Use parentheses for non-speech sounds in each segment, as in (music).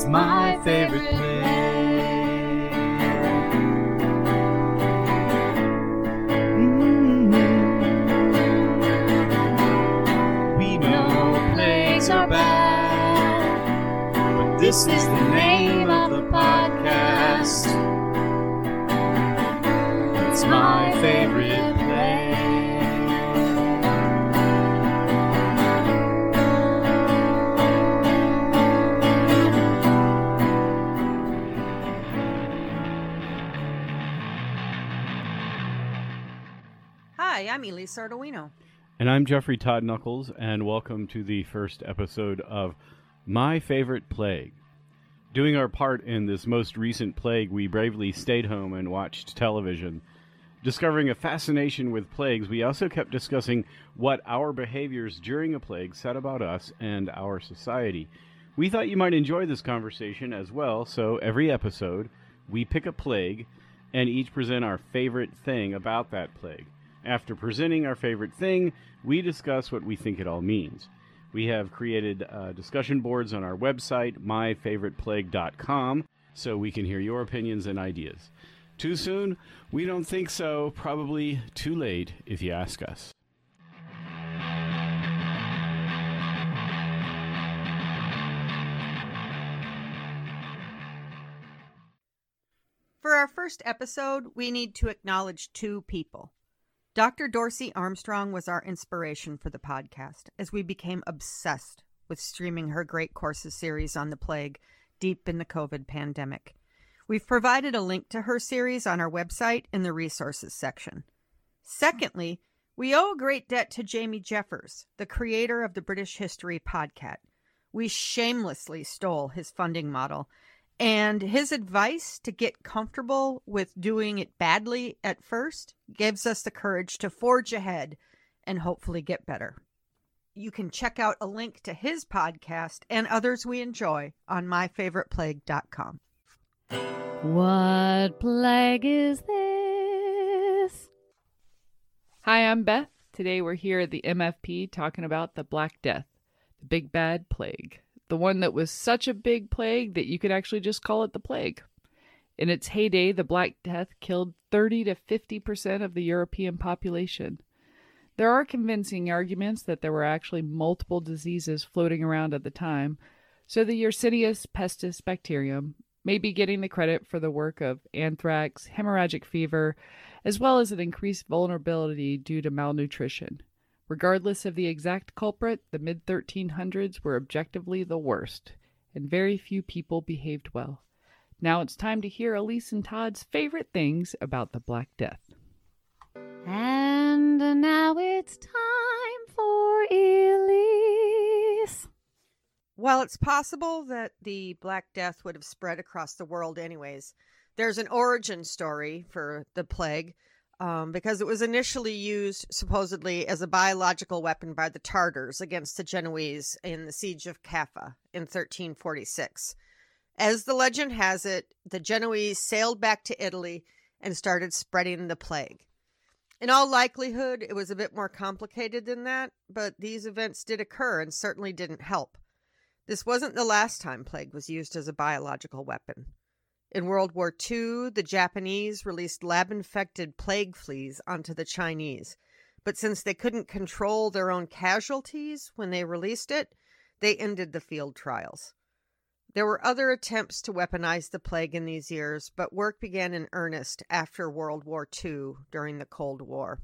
It's my favorite place. We know plays are bad, but this is the name Elise Arduino. And I'm Jeffrey Todd Knuckles, and welcome to the first episode of My Favorite Plague. Doing our part in this most recent plague, we bravely stayed home and watched television. Discovering a fascination with plagues, we also kept discussing what our behaviors during a plague said about us and our society. We thought you might enjoy this conversation as well, so every episode, we pick a plague and each present our favorite thing about that plague. After presenting our favorite thing, we discuss what we think it all means. We have created uh, discussion boards on our website, myfavoriteplague.com, so we can hear your opinions and ideas. Too soon? We don't think so. Probably too late if you ask us. For our first episode, we need to acknowledge two people. Dr. Dorsey Armstrong was our inspiration for the podcast as we became obsessed with streaming her Great Courses series on the plague deep in the COVID pandemic. We've provided a link to her series on our website in the resources section. Secondly, we owe a great debt to Jamie Jeffers, the creator of the British History podcast. We shamelessly stole his funding model and his advice to get comfortable with doing it badly at first gives us the courage to forge ahead and hopefully get better. You can check out a link to his podcast and others we enjoy on myfavoriteplague.com. What plague is this? Hi, I'm Beth. Today we're here at the MFP talking about the Black Death, the big bad plague, the one that was such a big plague that you could actually just call it the plague. In its heyday, the Black Death killed 30 to 50% of the European population. There are convincing arguments that there were actually multiple diseases floating around at the time, so the Yersinia pestis bacterium may be getting the credit for the work of anthrax, hemorrhagic fever, as well as an increased vulnerability due to malnutrition. Regardless of the exact culprit, the mid 1300s were objectively the worst, and very few people behaved well. Now it's time to hear Elise and Todd's favorite things about the Black Death. And now it's time for Elise. While it's possible that the Black Death would have spread across the world anyways, there's an origin story for the plague um, because it was initially used supposedly as a biological weapon by the Tartars against the Genoese in the siege of Caffa in 1346. As the legend has it, the Genoese sailed back to Italy and started spreading the plague. In all likelihood, it was a bit more complicated than that, but these events did occur and certainly didn't help. This wasn't the last time plague was used as a biological weapon. In World War II, the Japanese released lab infected plague fleas onto the Chinese. But since they couldn't control their own casualties when they released it, they ended the field trials. There were other attempts to weaponize the plague in these years, but work began in earnest after World War II during the Cold War.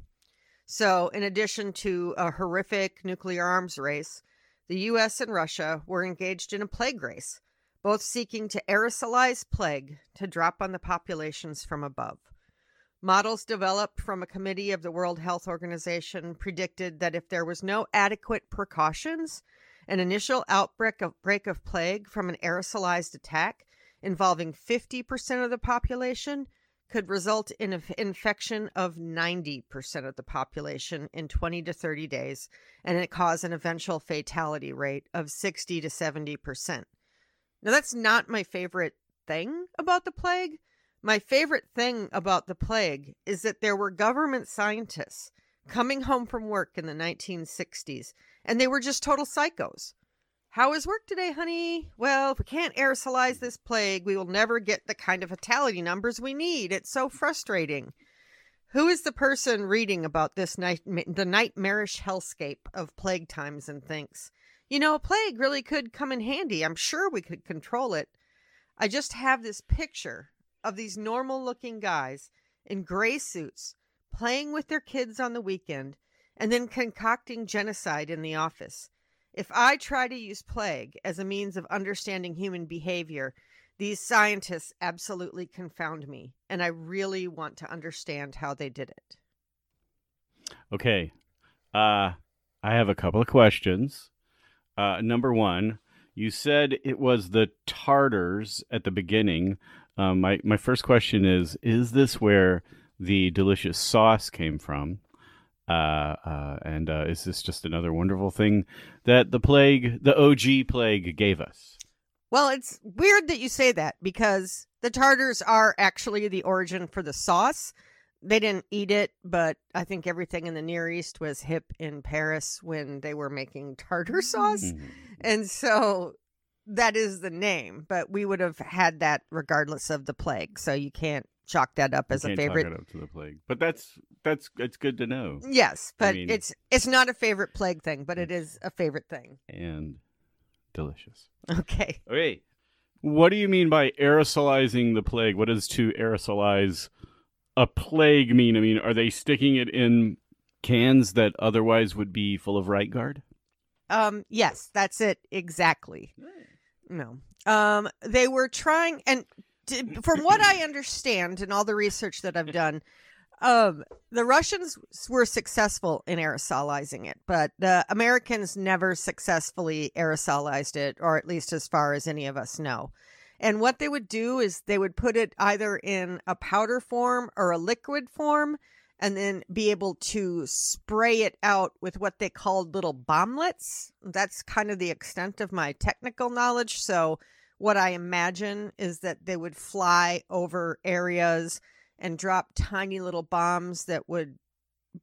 So, in addition to a horrific nuclear arms race, the US and Russia were engaged in a plague race both seeking to aerosolize plague to drop on the populations from above. Models developed from a committee of the World Health Organization predicted that if there was no adequate precautions, an initial outbreak of break of plague from an aerosolized attack involving 50% of the population could result in an infection of 90% of the population in 20 to 30 days and it cause an eventual fatality rate of 60 to 70%. Now, that's not my favorite thing about the plague. My favorite thing about the plague is that there were government scientists coming home from work in the 1960s, and they were just total psychos. How is work today, honey? Well, if we can't aerosolize this plague, we will never get the kind of fatality numbers we need. It's so frustrating. Who is the person reading about this night, the nightmarish hellscape of plague times and thinks, you know, a plague really could come in handy. I'm sure we could control it. I just have this picture of these normal looking guys in gray suits playing with their kids on the weekend and then concocting genocide in the office. If I try to use plague as a means of understanding human behavior, these scientists absolutely confound me, and I really want to understand how they did it. Okay. Uh, I have a couple of questions. Uh, number one, you said it was the Tartars at the beginning. Um, my my first question is: Is this where the delicious sauce came from? Uh, uh, and uh, is this just another wonderful thing that the plague, the OG plague, gave us? Well, it's weird that you say that because the Tartars are actually the origin for the sauce. They didn't eat it, but I think everything in the Near East was hip in Paris when they were making tartar sauce. Mhm. And so that is the name, but we would have had that regardless of the plague. So you can't chalk that up as You a favorite. it up to the plague, but that's that's it's good to know Yes, but mean- it's it's not a favorite plague thing, but it is a favorite thing. and delicious. Okay. Okay. What do you mean by aerosolizing the plague? What does to aerosolize a plague mean? I mean, are they sticking it in cans that otherwise would be full of right guard? Um yes, that's it exactly. No. Um they were trying and t- from what I understand and all the research that I've done um the Russians were successful in aerosolizing it, but the Americans never successfully aerosolized it or at least as far as any of us know. And what they would do is they would put it either in a powder form or a liquid form and then be able to spray it out with what they called little bomblets. That's kind of the extent of my technical knowledge. So, what I imagine is that they would fly over areas and drop tiny little bombs that would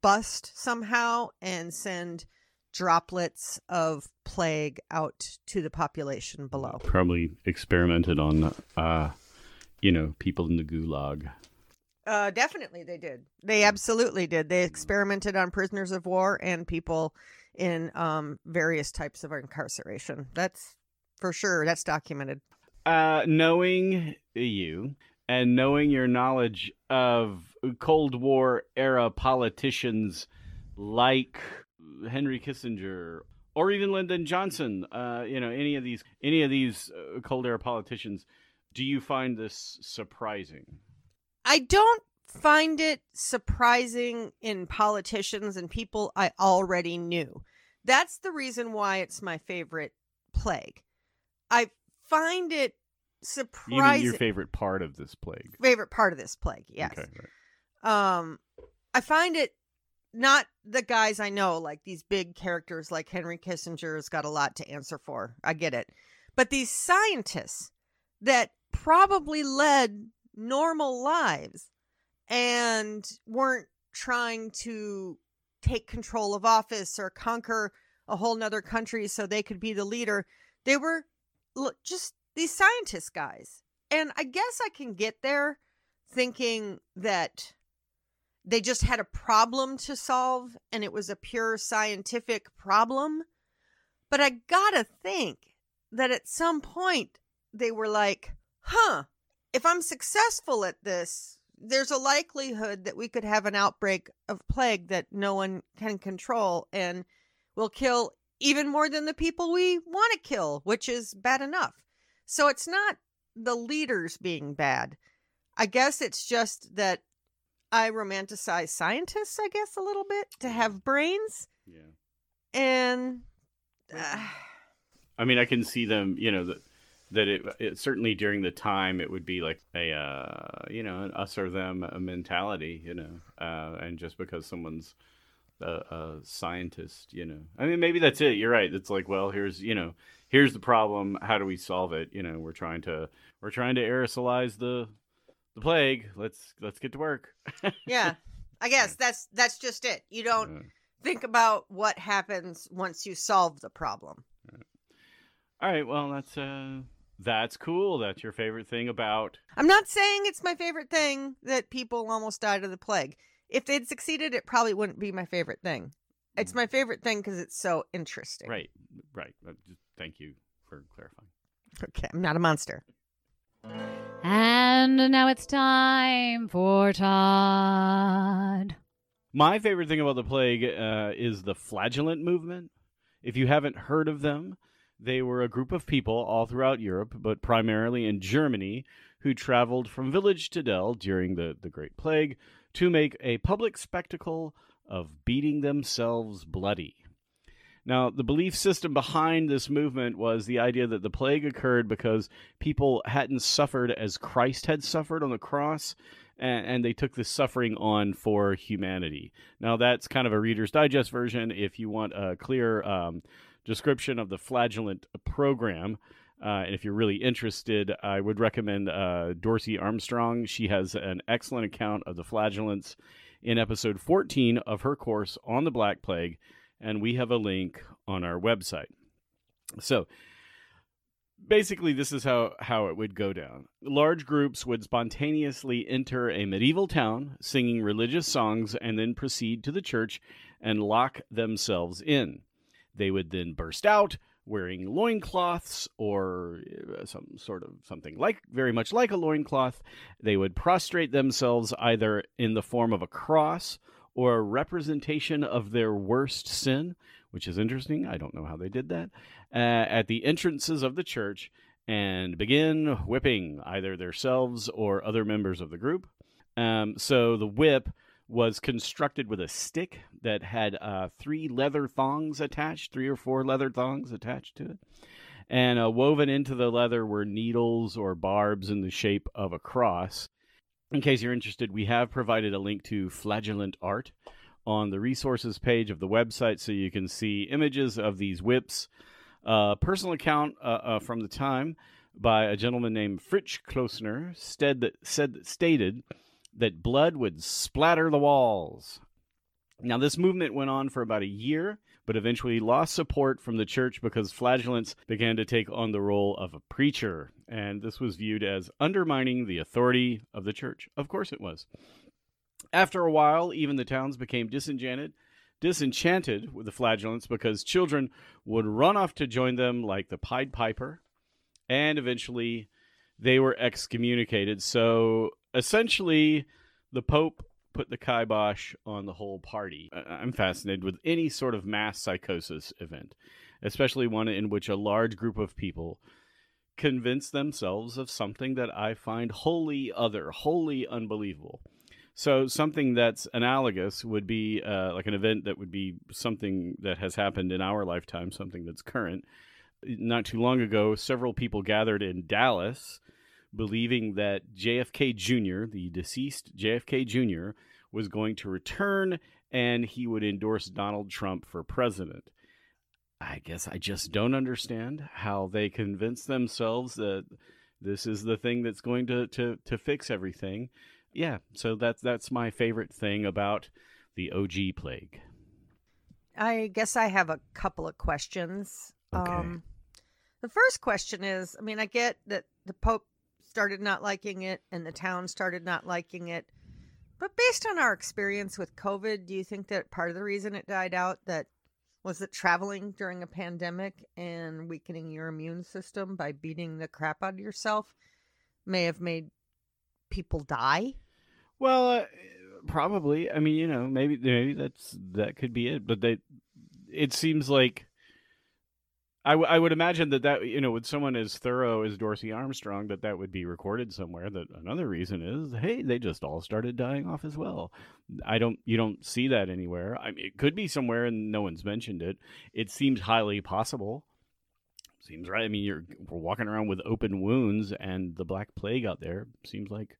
bust somehow and send droplets of plague out to the population below. Probably experimented on, uh, you know, people in the gulag. Uh, definitely, they did. They absolutely did. They experimented on prisoners of war and people in um, various types of incarceration. That's for sure. That's documented. Uh, knowing you and knowing your knowledge of Cold War era politicians like Henry Kissinger or even Lyndon Johnson, uh, you know, any of these any of these uh, Cold Era politicians, do you find this surprising? I don't find it surprising in politicians and people I already knew. That's the reason why it's my favorite plague. I find it You surprising. your favorite part of this plague? favorite part of this plague, yes. Okay, right. um i find it not the guys i know like these big characters like henry kissinger's got a lot to answer for i get it but these scientists that probably led normal lives and weren't trying to take control of office or conquer a whole nother country so they could be the leader they were just these scientist guys and i guess i can get there thinking that they just had a problem to solve and it was a pure scientific problem. But I gotta think that at some point they were like, huh, if I'm successful at this, there's a likelihood that we could have an outbreak of plague that no one can control and will kill even more than the people we want to kill, which is bad enough. So it's not the leaders being bad. I guess it's just that I romanticize scientists, I guess, a little bit to have brains. Yeah. And uh, I mean, I can see them, you know, that that it, it certainly during the time it would be like a uh, you know an us or them mentality, you know, uh, and just because someone's a, a scientist, you know, I mean, maybe that's it. You're right. It's like, well, here's you know, here's the problem. How do we solve it? You know, we're trying to we're trying to aerosolize the the plague. Let's let's get to work. yeah, I guess (laughs) that's that's just it. You don't Uh, think about what happens once you solve the problem. All right. Well, that's uh, that's cool. That's your favorite thing about. I'm not saying it's my favorite thing that people almost died of the plague. If they'd succeeded, it probably wouldn't be my favorite thing. It's my favorite thing because it's so interesting. Right. Right. Uh, thank you for clarifying. Okay, I'm not a monster. And now it's time for Todd. My favorite thing about the plague uh, is the flagellant movement. If you haven't heard of them, they were a group of people all throughout Europe, but primarily in Germany, who traveled from village to dell during the, the Great Plague to make a public spectacle of beating themselves bloody. Now, the belief system behind this movement was the idea that the plague occurred because people hadn't suffered as Christ had suffered on the cross, and, and, they took this suffering on for humanity. Now, that's kind of a Reader's Digest version. If you want a clear um, description of the flagellant program, uh, and if you're really interested, I would recommend uh, Dorsey Armstrong. She has an excellent account of the flagellants in episode 14 of her course on the Black Plague, and we have a link on our website. So, basically this is how how it would go down. Large groups would spontaneously enter a medieval town singing religious songs and then proceed to the church and lock themselves in. They would then burst out wearing loincloths or uh, some sort of something like very much like a loincloth. They would prostrate themselves either in the form of a cross or a representation of their worst sin which is interesting i don't know how they did that uh, at the entrances of the church and begin whipping either themselves or other members of the group. Um, so the whip was constructed with a stick that had uh, three leather thongs attached, three or four leather thongs attached to it. And uh, woven into the leather were needles or barbs in the shape of a cross. In case you're interested, we have provided a link to flagellant art on the resources page of the website so you can see images of these whips uh, personal account uh, uh, from the time by a gentleman named Fritz Klosner said that, said, stated that blood would splatter the walls. Now, this movement went on for about a year, but eventually lost support from the church because flagellants began to take on the role of a preacher, and this was viewed as undermining the authority of the church. Of course, it was. After a while, even the towns became disenchanted disenchanted with the flagellants because children would run off to join them like the Pied Piper, and eventually they were excommunicated. So essentially, the Pope put the kibosh on the whole party. I'm fascinated with any sort of mass psychosis event, especially one in which a large group of people convince themselves of something that I find wholly other, wholly unbelievable. So something that's analogous would be uh, like an event that would be something that has happened in our lifetime, something that's current. Not too long ago, several people gathered in Dallas, believing that JFK Jr., the deceased JFK Jr., was going to return and he would endorse Donald Trump for president. I guess I just don't understand how they convince themselves that this is the thing that's going to, to, to fix everything yeah, so that's that's my favorite thing about the OG plague. I guess I have a couple of questions. Okay. Um, the first question is, I mean, I get that the Pope started not liking it and the town started not liking it. But based on our experience with COVID, do you think that part of the reason it died out that was it traveling during a pandemic and weakening your immune system by beating the crap out of yourself may have made people die? Well, uh, probably. I mean, you know, maybe maybe that's that could be it. But they, it seems like I, w- I would imagine that that you know with someone as thorough as Dorsey Armstrong that that would be recorded somewhere. That another reason is hey they just all started dying off as well. I don't you don't see that anywhere. I mean, it could be somewhere and no one's mentioned it. It seems highly possible. Seems right. I mean, you're we're walking around with open wounds and the black plague out there. Seems like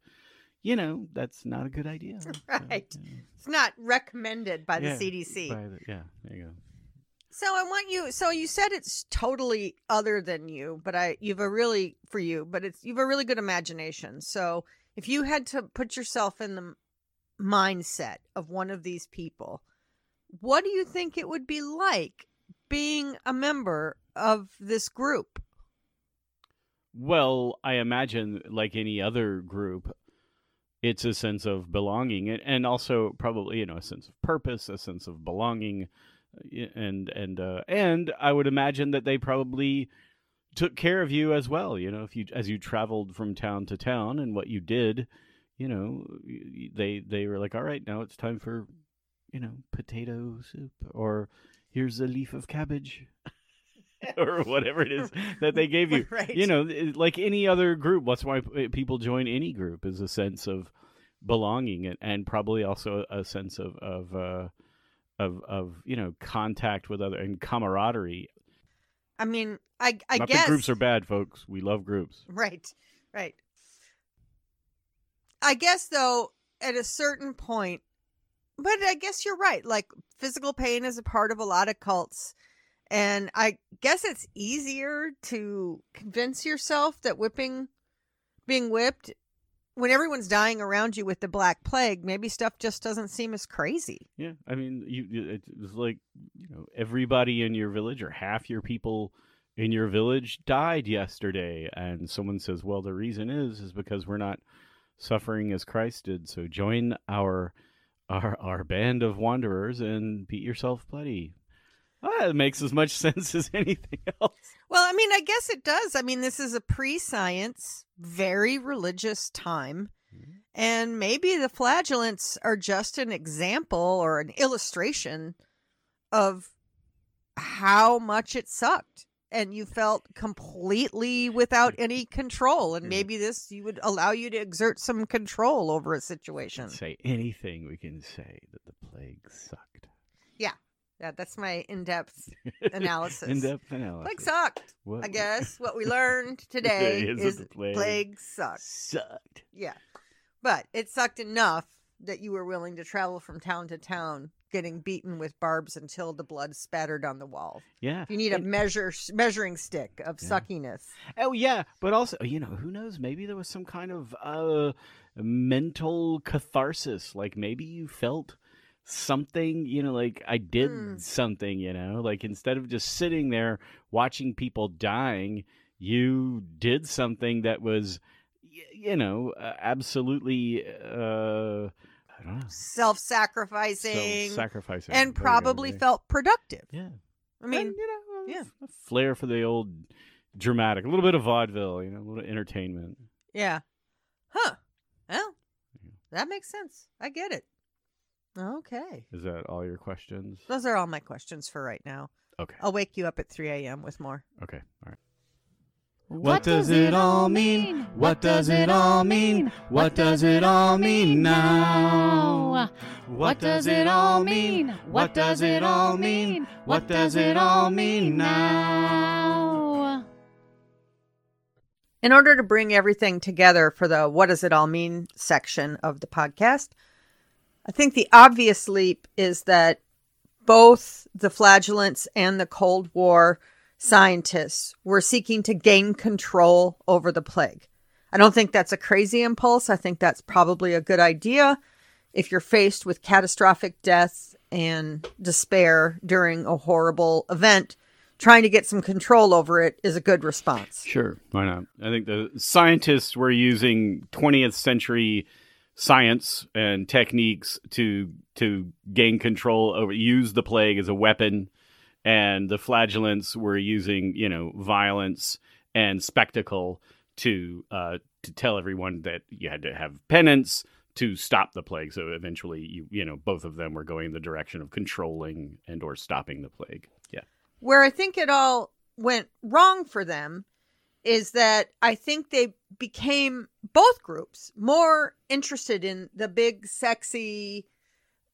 you know, that's not a good idea. (laughs) Right. So, yeah. It's not recommended by the Yeah, CDC. by the- yeah, there you go. So I want you. So you said it's totally other than you, but I you've a really for you, but it's you've a really good imagination. So if you had to put yourself in the mindset of one of these people, what do you think it would be like being a member of this group? Well, I imagine, like any other group, it's a sense of belonging, and, also probably you know a sense of purpose, a sense of belonging, and and uh, and I would imagine that they probably took care of you as well. You know, if you as you traveled from town to town, and what you did, you know, they they were like, all right, now it's time for, you know, potato soup, or here's a leaf of cabbage. (laughs) or whatever it is that they gave you (laughs) Right. you know like any other group that's why people join any group is a sense of belonging and, and probably also a sense of of uh of of you know contact with other and camaraderie I mean, I I not guess groups are bad folks we love groups Right, right. I guess though, at a certain point, but I guess you're right. Like physical pain is a part of a lot of cults, and I guess it's easier to convince yourself that whipping, being whipped, when everyone's dying around you with the black plague, maybe stuff just doesn't seem as crazy. yeah i mean you you- it was like you know everybody in your village or half your people in your village died yesterday and someone says well the reason is is because we're not suffering as christ did so join our our our band of wanderers and beat yourself bloody ah, it makes as much (laughs) sense as anything else Well, I mean, I guess it does. I mean, this is a pre science, very religious time. Mm-hmm. And maybe the flagellants are just an example or an illustration of how much it sucked. And you felt completely without mm-hmm. any control. And mm-hmm. maybe this you would allow you to exert some control over a situation. say anything we can say that the plague sucked Yeah, that's my in depth (laughs) analysis. in-depth analysis Plague sucked. What- I guess what we (laughs) learned today Is that is the plague plague sucks. sucked Yeah. But it sucked enough that you were willing to travel from town to town getting beaten with barbs until the blood spattered on the wall. yeah You need a And- measure measuring stick of Yeah. suckiness. Oh yeah, but also you know who knows? Maybe there was some kind of uh, mental catharsis. Like maybe you felt something. You know, like I did Hmm. something. You know, like instead of just sitting there watching people dying, you did something that was, you know, uh, absolutely. Uh, I don't know. Self-sacrificing Self-sacrificing, and There you go, probably felt productive. Yeah. I mean, And, you know, yeah. a flair for the old dramatic, a little bit of vaudeville, you know, a little entertainment. yeah. Huh. Well, that makes sense. I get it. Okay. Is that all your questions? Those are all my questions for right now. Okay. I'll wake you up at 3 a.m. with more. Okay. All right. What does it all mean? What does it all mean? What does it all mean now? What does it all mean? What does it all mean? What does it all mean now? In order to bring everything together for the what does it all mean section of the podcast, I think the obvious leap is that both the flagellants and the Cold War scientists were seeking to gain control over the plague. I don't think that's a crazy impulse. I think that's probably a good idea if you're faced with catastrophic death and despair during a horrible event. Trying to get some control over it is a good response. Sure. Why not? I think the scientists were using 20th century science and techniques to to gain control over use the plague as a weapon and the flagellants were using, you know, violence and spectacle to uh to tell everyone that you had to have penance to stop the plague. So eventually you you know, both of them were going in the direction of controlling and or stopping the plague. Yeah. Where I think it all went wrong for them is that I think they became both groups more interested in the big sexy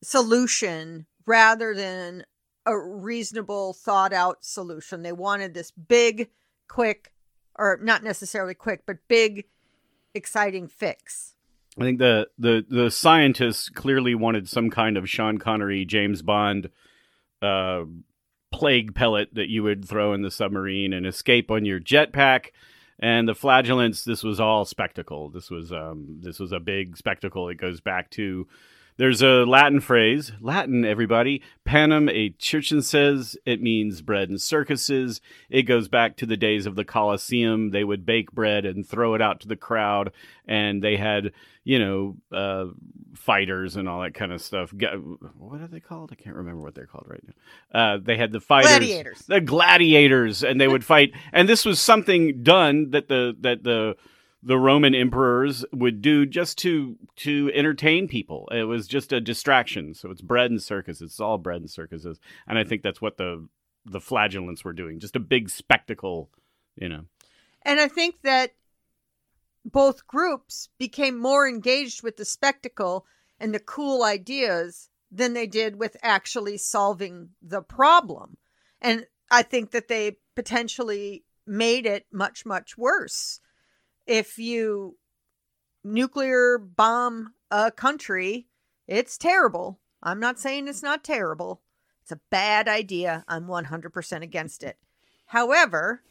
solution rather than a reasonable thought out solution. They wanted this big, quick or not necessarily quick, but big exciting fix. I think the, the the scientists clearly wanted some kind of Sean Connery James Bond uh, plague pellet that you would throw in the submarine and escape on your jetpack. And the flagellants, this was all spectacle. This was um, this was a big spectacle. It goes back to There's a Latin phrase, Latin, everybody. Panem et circenses. It means bread and circuses. It goes back to the days of the Colosseum. They would bake bread and throw it out to the crowd, and they had, you know, uh, fighters and all that kind of stuff. What are they called? I can't remember what they're called right now. Uh, they had the fighters, gladiators. the gladiators, and they would fight. And this was something done that the that the the Roman emperors would do just to to entertain people. It was just a distraction. So it's bread and circus. It's all bread and circuses, and I think that's what the the flagellants were doing. Just a big spectacle, you know. And I think that both groups became more engaged with the spectacle and the cool ideas than they did with actually solving the problem. And I think that they potentially made it much, much worse if you nuclear bomb a country, it's terrible. I'm not saying it's not terrible. It's a bad idea. I'm 100% against it. However,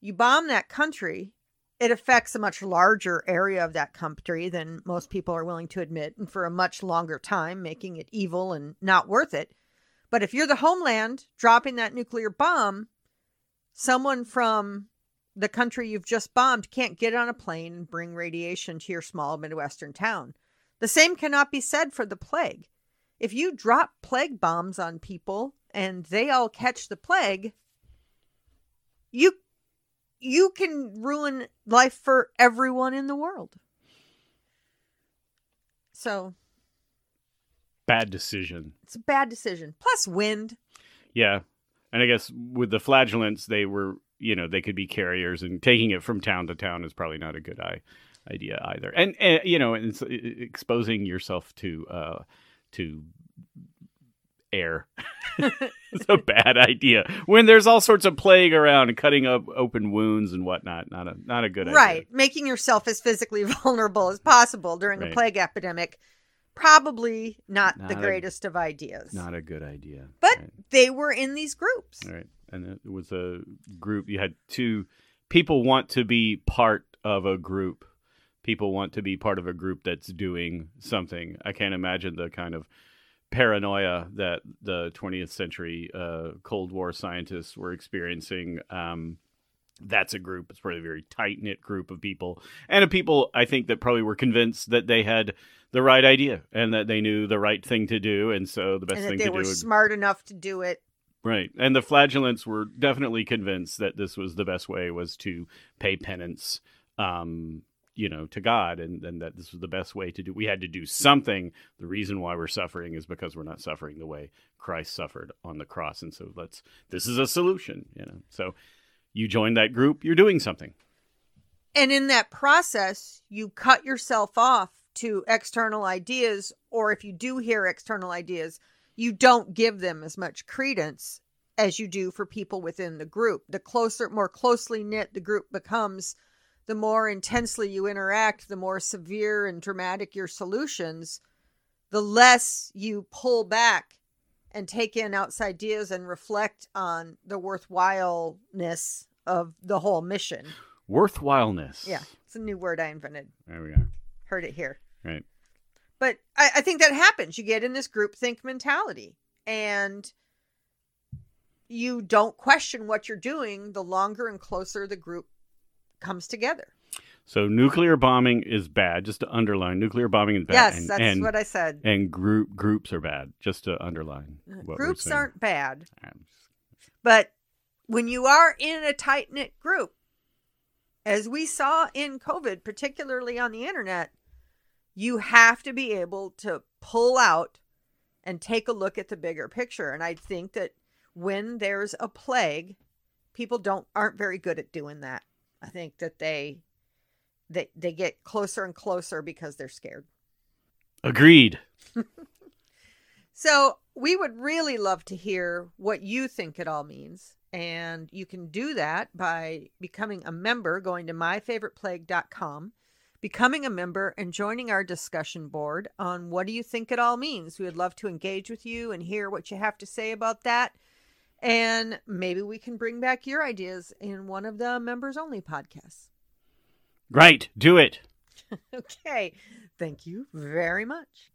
you bomb that country, it affects a much larger area of that country than most people are willing to admit, and for a much longer time, making it evil and not worth it. But if you're the homeland dropping that nuclear bomb, someone from the country you've just bombed can't get on a plane and bring radiation to your small Midwestern town. The same cannot be said for the plague. If you drop plague bombs on people and they all catch the plague, you you can ruin life for everyone in the world. So bad decision. It's a bad decision. Plus wind. Yeah. And I guess with the flagellants they were you know they could be carriers, and taking it from town to town is probably not a good idea either. And, and you know, and exposing yourself to uh, to air. (laughs) it's a (laughs) bad idea when there's all sorts of plague around and cutting up open wounds and whatnot. Not a not a good right. idea. Right, making yourself as physically (laughs) vulnerable as possible during right. a plague epidemic. Probably not, not the greatest a, of ideas. Not a good idea. But right. they were in these groups. All right and it was a group. You had two people want to be part of a group. People want to be part of a group that's doing something. I can't imagine the kind of paranoia that the 20th century uh, Cold War scientists were experiencing. Um, that's a group. It's probably a very tight knit group of people, and of people I think that probably were convinced that they had the right idea and that they knew the right thing to do, and so the best and thing to do. They were smart enough to do it Right. And the flagellants were definitely convinced that this was the best way was to pay penance um, you know, to God and, and that this was the best way to do we had to do something. The reason why we're suffering is because we're not suffering the way Christ suffered on the cross. And so let's this is a solution, you know. So you join that group, you're doing something. And in that process, you cut yourself off to external ideas, or if you do hear external ideas, you don't give them as much credence as you do for people within the group. The closer, more closely knit the group becomes, the more intensely you interact, the more severe and dramatic your solutions, the less you pull back and take in outside ideas and reflect on the worthwhileness of the whole mission. Worthwhileness. Yeah, it's a new word I invented. There we are. Heard it here. Right. But I, I think that happens. You get in this group think mentality and you don't question what you're doing the longer and closer the group comes together. So nuclear bombing is bad. Just to underline, nuclear bombing is bad. Yes, and, that's and, what I said. And group groups are bad. Just to underline, uh, groups aren't bad. But when you are in a tight knit group, as we saw in COVID, particularly on the internet, you have to be able to pull out and take a look at the bigger picture. And I think that when there's a plague, people don't aren't very good at doing that. I think that they they they get closer and closer because they're scared. Agreed. (laughs) so, we would really love to hear what you think it all means. And you can do that by becoming a member, going to myfavoriteplague.com becoming a member and joining our discussion board on what do you think it all means. We would love to engage with you and hear what you have to say about that. And maybe we can bring back your ideas in one of the members only podcasts. Right. Do it. (laughs) okay. Thank you very much.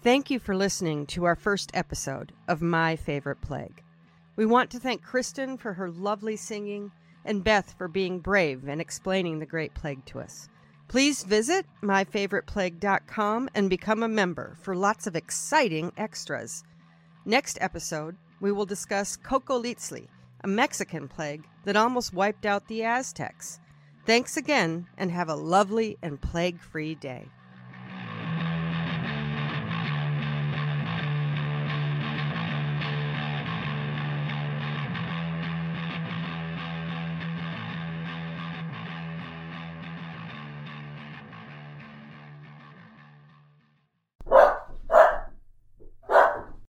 Thank you for listening to our first episode of My Favorite Plague. We want to thank Kristen for her lovely singing and Beth for being brave and explaining the Great Plague to us. Please visit myfavoriteplague.com and become a member for lots of exciting extras. Next episode, we will discuss Cocolitzli, a Mexican plague that almost wiped out the Aztecs. Thanks again, and have a lovely and plague free day.